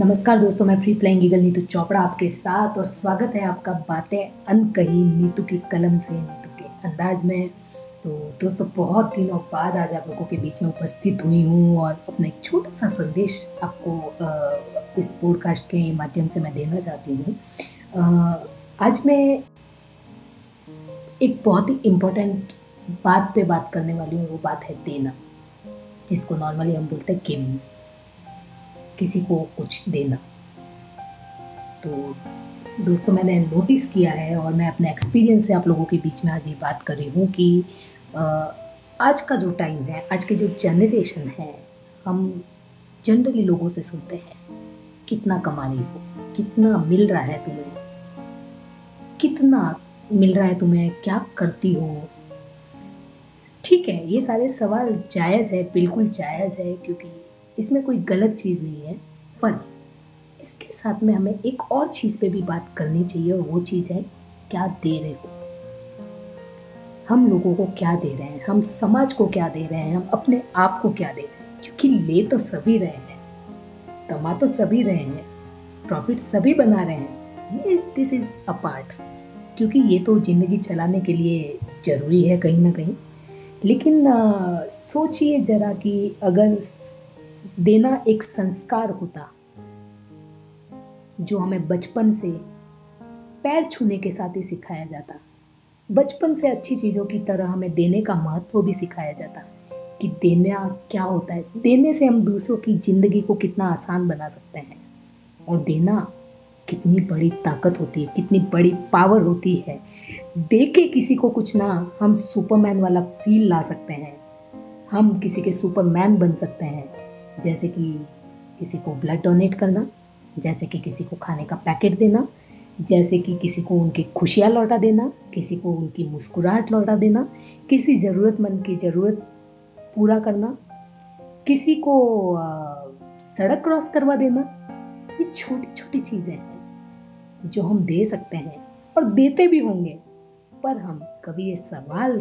नमस्कार दोस्तों, मैं free flying eagle Neetu Chopra आपके साथ और स्वागत है आपका बातें अनकही नीतू की कलम से नीतू के अंदाज में। तो दोस्तों, बहुत दिनों बाद आज आप लोगों के बीच में उपस्थित हुई हूँ और अपना एक छोटा सा संदेश आपको इस पॉडकास्ट के माध्यम से मैं देना चाहती हूँ। आज मैं एक बहुत ही इम्पोर्टेंट बात पे बात करने वाली हूँ, वो बात है देना, जिसको नॉर्मली हम बोलते हैं गिविंग किसी को कुछ देना। तो दोस्तों, मैंने नोटिस किया है और मैं अपने एक्सपीरियंस से आप लोगों के बीच में आज ये बात कर रही हूँ कि आज का जो टाइम है, आज के जो जनरेशन है, हम जनरली लोगों से सुनते हैं, कितना कमा रही हो कितना मिल रहा है तुम्हें, कितना मिल रहा है तुम्हें, क्या करती हो? ठीक है, ये सारे सवाल जायज़ है, बिल्कुल जायज़ है, क्योंकि इसमें कोई गलत चीज़ नहीं है, पर इसके साथ में हमें एक और चीज़ पे भी बात करनी चाहिए और वो चीज़ है, क्या दे रहे हो? हम लोगों को क्या दे रहे हैं? हम समाज को क्या दे रहे हैं? हम अपने आप को क्या दे रहे हैं? क्योंकि ले तो सभी रहे हैं, कमा तो सभी रहे हैं, प्रॉफिट सभी बना रहे हैं। ये दिस इज़ अ पार्ट क्योंकि ये तो ज़िंदगी चलाने के लिए ज़रूरी है कहीं ना कहीं। लेकिन सोचिए ज़रा कि अगर देना एक संस्कार होता, जो हमें बचपन से पैर छूने के साथ ही सिखाया जाता। बचपन से अच्छी चीज़ों की तरह हमें देने का महत्व भी सिखाया जाता, कि देना क्या होता है। देने से हम दूसरों की ज़िंदगी को कितना आसान बना सकते हैं, और देना कितनी बड़ी ताकत होती है, कितनी बड़ी पावर होती है। दे के किसी को कुछ ना, हम सुपरमैन वाला फील ला सकते हैं। हम किसी के सुपरमैन बन सकते हैं। जैसे कि किसी को ब्लड डोनेट करना, जैसे कि किसी को खाने का पैकेट देना, जैसे कि किसी को उनकी खुशियाँ लौटा देना, किसी को उनकी मुस्कुराहट लौटा देना, किसी ज़रूरतमंद की ज़रूरत पूरा करना, किसी को सड़क क्रॉस करवा देना, ये छोटी छोटी चीज़ें हैं जो हम दे सकते हैं और देते भी होंगे, पर हम कभी ये सवाल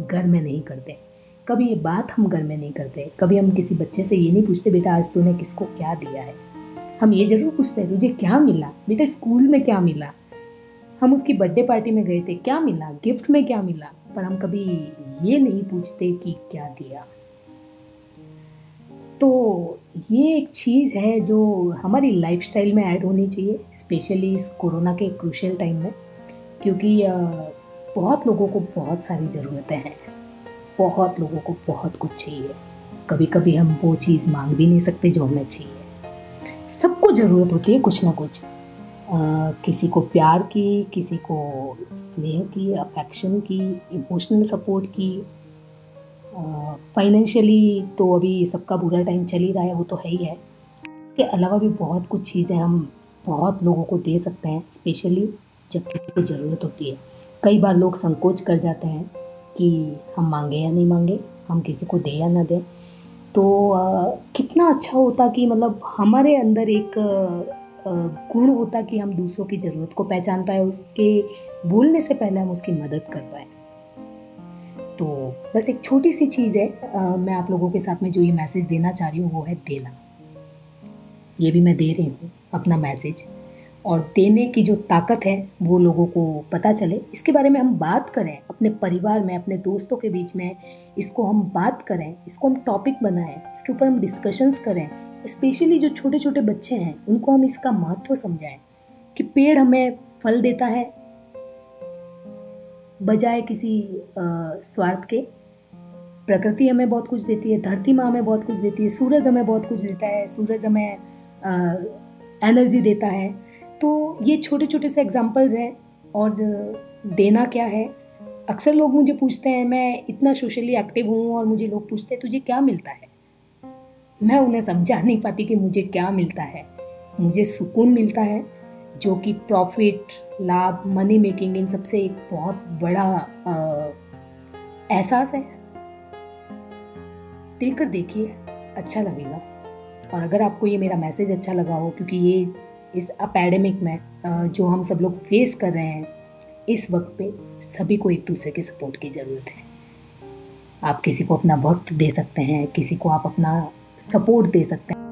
घर में नहीं करते। कभी ये बात हम घर में नहीं करते, कभी हम किसी बच्चे से ये नहीं पूछते, बेटा, आज तूने किसको क्या दिया है? हम ये ज़रूर पूछते हैं, तुझे क्या मिला? बेटा, स्कूल में क्या मिला? हम उसकी बर्थडे पार्टी में गए थे, क्या मिला? गिफ्ट में क्या मिला? पर हम कभी ये नहीं पूछते कि क्या दिया। तो ये एक चीज़ है जो हमारी लाइफस्टाइल में ऐड होनी चाहिए स्पेशली इस कोरोना के क्रूशियल टाइम में, क्योंकि बहुत लोगों को बहुत सारी ज़रूरतें हैं। बहुत लोगों को बहुत कुछ चाहिए। कभी कभी हम वो चीज़ मांग भी नहीं सकते जो हमें चाहिए। सबको ज़रूरत होती है कुछ ना कुछ। आ, किसी को प्यार की किसी को स्नेह की अफेक्शन की इमोशनल सपोर्ट की। फाइनेंशियली तो अभी सबका बुरा टाइम चल ही रहा है वो तो है ही है। इसके अलावा भी बहुत कुछ चीज़ें हम बहुत लोगों को दे सकते हैं स्पेशली जब किसी को ज़रूरत होती है। कई बार लोग संकोच कर जाते हैं। कि हम मांगे या नहीं मांगे हम किसी को दे या ना दें। तो आ, कितना अच्छा होता कि मतलब हमारे अंदर एक गुण होता कि हम दूसरों की ज़रूरत को पहचान पाए उसके बोलने से पहले हम उसकी मदद कर पाए। तो बस एक छोटी सी चीज़ है आ, मैं आप लोगों के साथ में जो ये मैसेज देना चाह रही हूँ वो है देना। ये भी मैं दे रही हूँ अपना मैसेज। और देने की जो ताकत है, वो लोगों को पता चले। इसके बारे में हम बात करें, अपने परिवार में, अपने दोस्तों के बीच में, इसको हम बात करें, इसको हम टॉपिक बनाएँ, इसके ऊपर हम डिस्कशंस करें स्पेशली जो छोटे छोटे बच्चे हैं, उनको हम इसका महत्व समझाएँ कि पेड़ हमें फल देता है, बजाय किसी स्वार्थ के। प्रकृति हमें बहुत कुछ देती है, धरती माँ हमें बहुत कुछ देती है, सूरज हमें बहुत कुछ देता है, सूरज हमें एनर्जी देता है। तो ये छोटे छोटे से एग्जाम्पल्स हैं और देना क्या है? अक्सर लोग मुझे पूछते हैं, मैं इतना सोशली एक्टिव हूँ और मुझे लोग पूछते हैं, तुझे क्या मिलता है? मैं उन्हें समझा नहीं पाती कि मुझे क्या मिलता है। मुझे सुकून मिलता है, जो कि प्रॉफिट लाभ मनी मेकिंग इन सबसे एक बहुत बड़ा एहसास है। देखकर देखिए अच्छा लगेगा। और अगर आपको ये मेरा मैसेज अच्छा लगा हो, क्योंकि ये इस अपेडेमिक में जो हम सब लोग फेस कर रहे हैं, इस वक्त पे सभी को एक दूसरे के सपोर्ट की ज़रूरत है। आप किसी को अपना वक्त दे सकते हैं, किसी को आप अपना सपोर्ट दे सकते हैं।